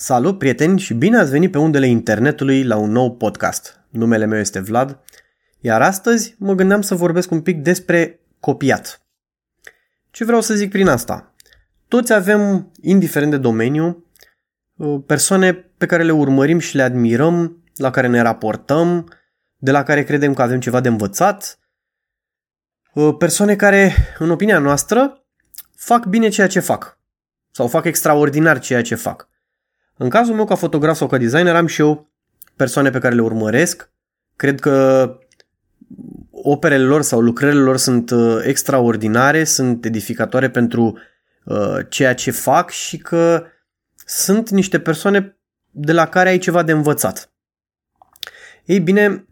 Salut, prieteni, și bine ați venit pe undele internetului la un nou podcast. Numele meu este Vlad, iar astăzi mă gândeam să vorbesc un pic despre copiat. Ce vreau să zic prin asta? Toți avem, indiferent de domeniu, uh, persoane pe care le urmărim și le admirăm, la care ne raportăm, de la care credem că avem ceva de învățat, uh, persoane care, în opinia noastră, fac bine ceea ce fac sau fac extraordinar ceea ce fac. În cazul meu ca fotograf sau ca designer am și eu persoane pe care le urmăresc. Cred că operele lor sau lucrările lor sunt uh, extraordinare, sunt edificatoare pentru uh, ceea ce fac și că sunt niște persoane de la care ai ceva de învățat. Ei bine,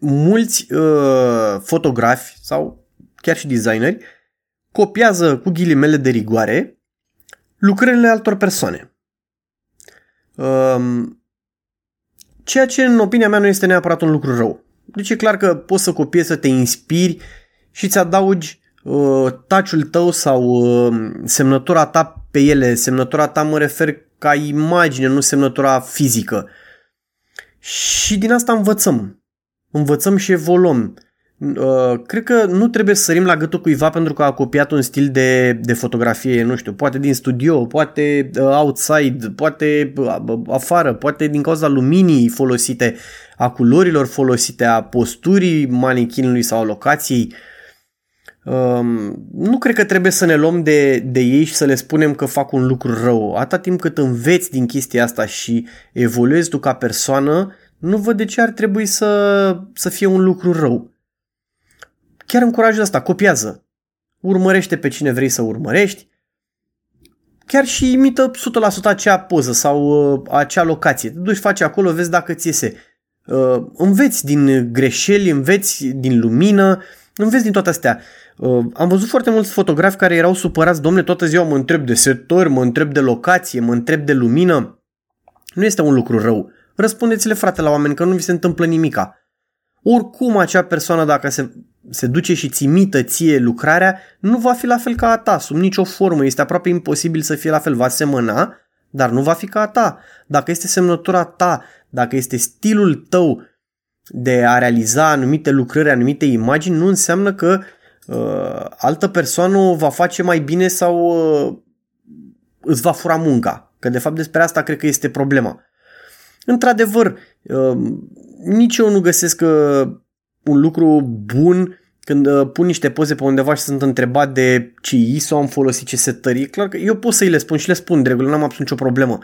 mulți uh, fotografi sau chiar și designeri copiază cu ghilimele de rigoare lucrările altor persoane. Um, ceea ce, în opinia mea, nu este neapărat un lucru rău. Deci e clar că poți să copiezi, să te inspiri și îți adaugi uh, taciul tău sau uh, semnătura ta pe ele. Semnătura ta mă refer ca imagine, nu semnătura fizică. Și din asta învățăm. Învățăm și evoluăm. Uh, cred că nu trebuie să sărim la gâtul cuiva pentru că a copiat un stil de, de fotografie, nu știu, poate din studio, poate uh, outside, poate uh, afară, poate din cauza luminii folosite, a culorilor folosite, a posturii manichinului sau a locației. Um, nu cred că trebuie să ne luăm de, de ei și să le spunem că fac un lucru rău. Atâta timp cât înveți din chestia asta și evoluezi tu ca persoană, nu văd de ce ar trebui să, să fie un lucru rău chiar încurajez asta, copiază. Urmărește pe cine vrei să urmărești, chiar și imită 100% acea poză sau uh, acea locație. Te duci, faci acolo, vezi dacă ți iese. Uh, înveți din greșeli, înveți din lumină, înveți din toate astea. Uh, am văzut foarte mulți fotografi care erau supărați, domne, toată ziua mă întreb de setări, mă întreb de locație, mă întreb de lumină. Nu este un lucru rău. Răspundeți-le, frate, la oameni că nu vi se întâmplă nimica. Oricum acea persoană dacă se se duce și ți țimită ție lucrarea, nu va fi la fel ca a ta, sub nicio formă. Este aproape imposibil să fie la fel. Va semăna, dar nu va fi ca a ta. Dacă este semnătura ta, dacă este stilul tău de a realiza anumite lucrări, anumite imagini, nu înseamnă că uh, altă persoană o va face mai bine sau uh, îți va fura munca. Că de fapt despre asta cred că este problema. Într-adevăr, uh, nici eu nu găsesc că un lucru bun când uh, pun niște poze pe undeva și sunt întrebat de ce ISO am folosit, ce setări, e clar că eu pot să-i le spun și le spun de regulă, n-am absolut nicio problemă.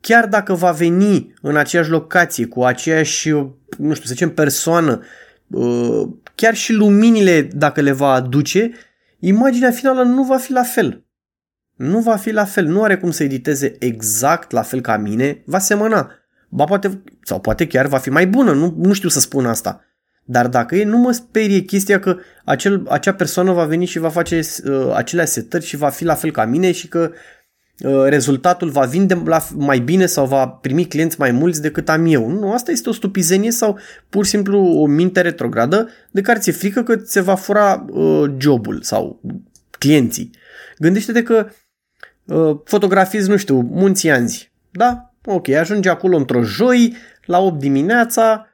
Chiar dacă va veni în aceeași locație, cu aceeași, uh, nu știu, să zicem, persoană, uh, chiar și luminile, dacă le va aduce, imaginea finală nu va fi la fel. Nu va fi la fel, nu are cum să editeze exact la fel ca mine, va semăna. Ba poate, sau poate chiar va fi mai bună, nu, nu știu să spun asta. Dar dacă e, nu mă sperie chestia că acel, acea persoană va veni și va face uh, acelea setări și va fi la fel ca mine și că uh, rezultatul va vinde la, mai bine sau va primi clienți mai mulți decât am eu. Nu, asta este o stupizenie sau pur și simplu o minte retrogradă de care ți-e frică că se va fura uh, jobul sau clienții. Gândește-te că uh, fotografiezi, nu știu, munții anzi. Da? Ok, ajungi acolo într-o joi, la 8 dimineața,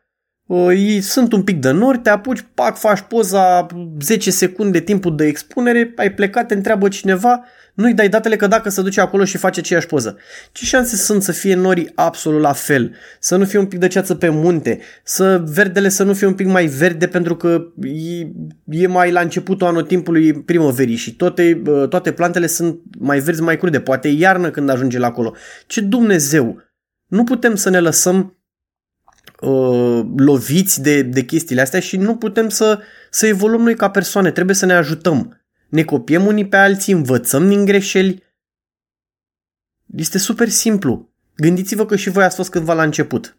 ei sunt un pic de nori, te apuci, pac, faci poza 10 secunde timpul de expunere, ai plecat, te întreabă cineva, nu-i dai datele că dacă se duce acolo și face aceeași poză. Ce șanse sunt să fie norii absolut la fel? Să nu fie un pic de ceață pe munte? Să verdele să nu fie un pic mai verde pentru că e, e mai la începutul anotimpului primăverii și toate, toate plantele sunt mai verzi, mai crude. Poate e iarnă când ajunge la acolo. Ce Dumnezeu! Nu putem să ne lăsăm uh, loviți de, de chestiile astea și nu putem să, să evoluăm noi ca persoane, trebuie să ne ajutăm. Ne copiem unii pe alții, învățăm din greșeli. Este super simplu. Gândiți-vă că și voi ați fost cândva la început.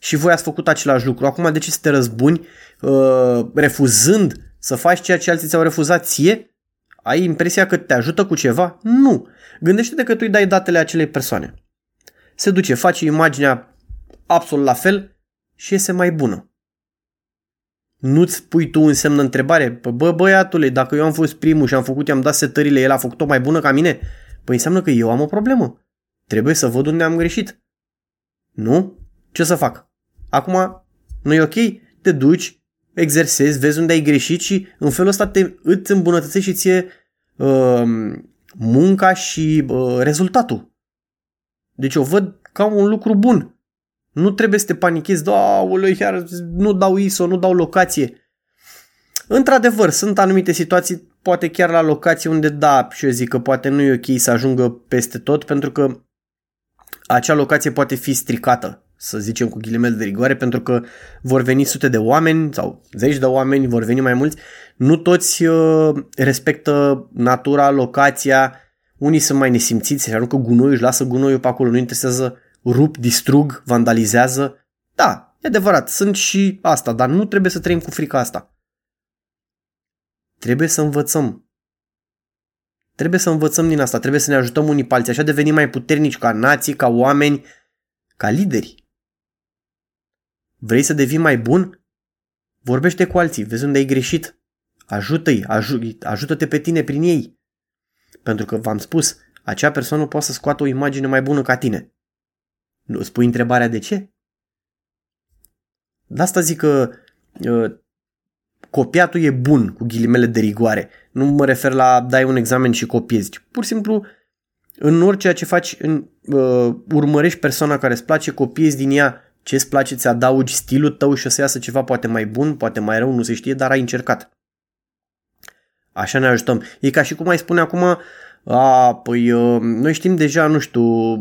Și voi ați făcut același lucru. Acum de ce să te răzbuni uh, refuzând să faci ceea ce alții ți-au refuzat ție? Ai impresia că te ajută cu ceva? Nu. Gândește-te că tu îi dai datele acelei persoane. Se duce, face imaginea absolut la fel, și iese mai bună. Nu-ți pui tu un semn de întrebare? Păi, bă, băiatule, dacă eu am fost primul și am făcut, i-am dat setările, el a făcut-o mai bună ca mine? Păi înseamnă că eu am o problemă. Trebuie să văd unde am greșit. Nu? Ce să fac? Acum, nu e ok? Te duci, exersezi, vezi unde ai greșit și în felul ăsta te, îți îmbunătățești și ție uh, munca și uh, rezultatul. Deci o văd ca un lucru bun. Nu trebuie să te panichezi, da, iar nu dau ISO, nu dau locație. Într-adevăr, sunt anumite situații, poate chiar la locație unde da, și eu zic că poate nu e ok să ajungă peste tot, pentru că acea locație poate fi stricată, să zicem cu ghilimele de rigoare, pentru că vor veni sute de oameni sau zeci de oameni, vor veni mai mulți. Nu toți uh, respectă natura, locația, unii sunt mai nesimțiți și aruncă gunoiul, își lasă gunoiul pe acolo, nu interesează, rup, distrug, vandalizează. Da, e adevărat, sunt și asta, dar nu trebuie să trăim cu frica asta. Trebuie să învățăm. Trebuie să învățăm din asta, trebuie să ne ajutăm unii pe alții, așa devenim mai puternici ca nații, ca oameni, ca lideri. Vrei să devii mai bun? Vorbește cu alții, vezi unde ai greșit. Ajută-i, aj- ajută-te pe tine prin ei. Pentru că v-am spus, acea persoană poate să scoată o imagine mai bună ca tine. Nu spui întrebarea de ce? De asta zic că uh, copiatul e bun, cu ghilimele de rigoare. Nu mă refer la dai un examen și copiezi. Pur și simplu, în orice ce faci, în, uh, urmărești persoana care îți place, copiezi din ea ce îți place, ți adaugi stilul tău și o să iasă ceva poate mai bun, poate mai rău, nu se știe, dar ai încercat. Așa ne ajutăm. E ca și cum ai spune acum, a, păi uh, noi știm deja, nu știu,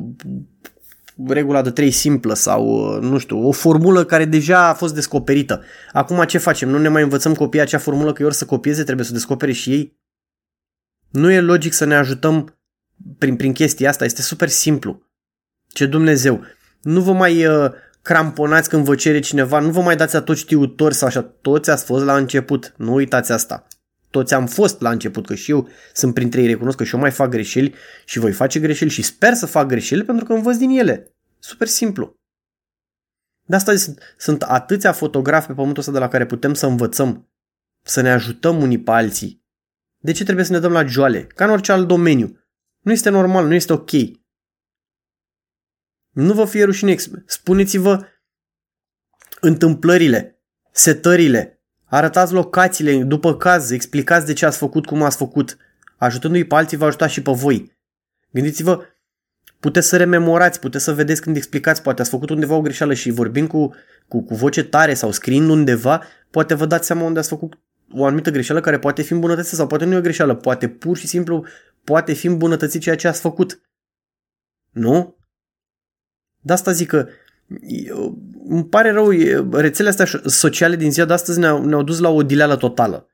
regula de 3 simplă sau, uh, nu știu, o formulă care deja a fost descoperită. Acum ce facem? Nu ne mai învățăm copiii acea formulă că ori să copieze, trebuie să o descopere și ei? Nu e logic să ne ajutăm prin, prin chestia asta, este super simplu. Ce Dumnezeu! Nu vă mai uh, cramponați când vă cere cineva, nu vă mai dați a tot știutori sau așa, toți ați fost la început, nu uitați asta. Toți am fost la început, că și eu sunt printre ei, recunosc că și eu mai fac greșeli și voi face greșeli și sper să fac greșeli pentru că învăț din ele. Super simplu. De asta sunt atâția fotografi pe pământul ăsta de la care putem să învățăm, să ne ajutăm unii pe alții. De ce trebuie să ne dăm la joale? Ca în orice alt domeniu. Nu este normal, nu este ok. Nu vă fie rușine, spuneți-vă întâmplările, setările, Arătați locațiile după caz, explicați de ce ați făcut cum ați făcut. Ajutându-i pe alții, vă ajuta și pe voi. Gândiți-vă, puteți să rememorați, puteți să vedeți când explicați, poate ați făcut undeva o greșeală și vorbind cu, cu, cu voce tare sau scriind undeva, poate vă dați seama unde ați făcut o anumită greșeală care poate fi îmbunătățită sau poate nu e o greșeală, poate pur și simplu poate fi îmbunătățit ceea ce ați făcut. Nu? De asta zic că îmi pare rău, rețelele astea sociale din ziua de astăzi ne-au, ne-au dus la o dileală totală.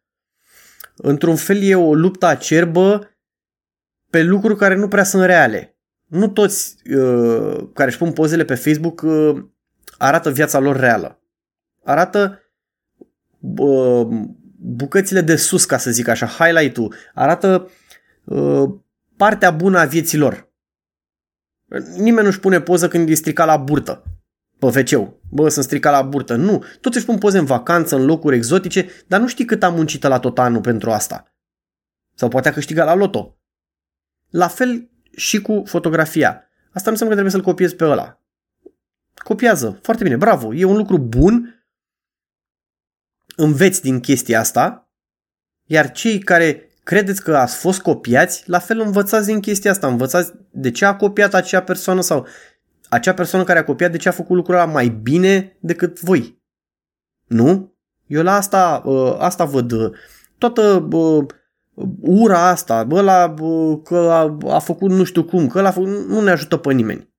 Într-un fel e o luptă acerbă pe lucruri care nu prea sunt reale. Nu toți uh, care își pun pozele pe Facebook uh, arată viața lor reală. Arată uh, bucățile de sus, ca să zic așa, highlight-ul. Arată uh, partea bună a vieții lor. Nimeni nu-și pune poză când e stricat la burtă pe wc Bă, sunt stricat la burtă. Nu, toți își pun poze în vacanță, în locuri exotice, dar nu știi cât am muncit la tot anul pentru asta. Sau poate a câștigat la loto. La fel și cu fotografia. Asta nu înseamnă că trebuie să-l copiezi pe ăla. Copiază. Foarte bine. Bravo. E un lucru bun. Înveți din chestia asta. Iar cei care credeți că ați fost copiați, la fel învățați din chestia asta. Învățați de ce a copiat acea persoană sau acea persoană care a copiat de ce a făcut lucrul ăla mai bine decât voi. Nu? Eu la asta, uh, asta văd. Toată uh, ura asta, bă, la, uh, că a, a făcut nu știu cum, că a făcut, nu ne ajută pe nimeni.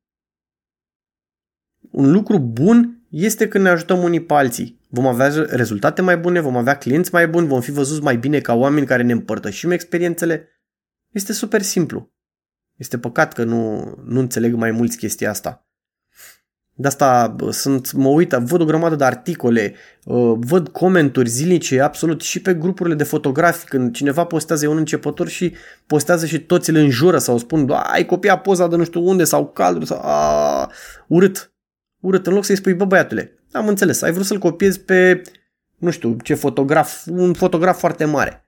Un lucru bun este când ne ajutăm unii pe alții. Vom avea rezultate mai bune, vom avea clienți mai buni, vom fi văzuți mai bine ca oameni care ne împărtășim experiențele. Este super simplu. Este păcat că nu, nu înțeleg mai mulți chestia asta. De asta sunt, mă uit, văd o grămadă de articole, uh, văd comenturi zilnice, absolut, și pe grupurile de fotografi, când cineva postează, e un începător și postează și toți îl înjură sau spun, ai copia poza de nu știu unde sau caldru sau a, urât. Urât, în loc să-i spui, bă băiatule, am înțeles, ai vrut să-l copiezi pe, nu știu, ce fotograf, un fotograf foarte mare.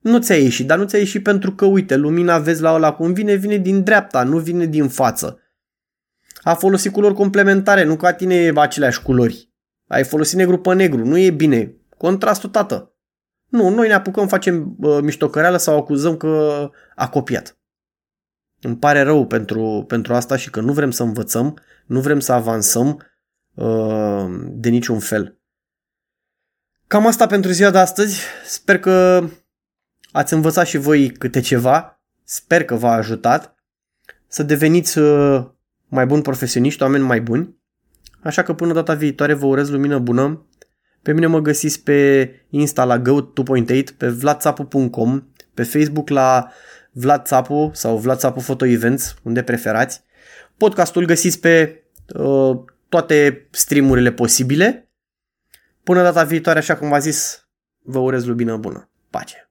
Nu ți-a ieșit, dar nu ți-a ieșit pentru că, uite, lumina vezi la ăla cum vine, vine din dreapta, nu vine din față. A folosit culori complementare, nu ca tine aceleași culori. Ai folosit negru pe negru, nu e bine. Contrastul, tată. Nu, noi ne apucăm, facem uh, miștocăreală sau acuzăm că a copiat. Îmi pare rău pentru, pentru asta și că nu vrem să învățăm, nu vrem să avansăm uh, de niciun fel. Cam asta pentru ziua de astăzi. Sper că ați învățat și voi câte ceva. Sper că v-a ajutat să deveniți uh, mai buni profesioniști, oameni mai buni. Așa că până data viitoare vă urez lumină bună. Pe mine mă găsiți pe Insta la go2.8, pe vladsapu.com, pe Facebook la Vlad Țapu sau Vlad Țapu Photo Events, unde preferați. Podcastul găsiți pe uh, toate streamurile posibile. Până data viitoare, așa cum v-a zis, vă urez lumină bună. Pace!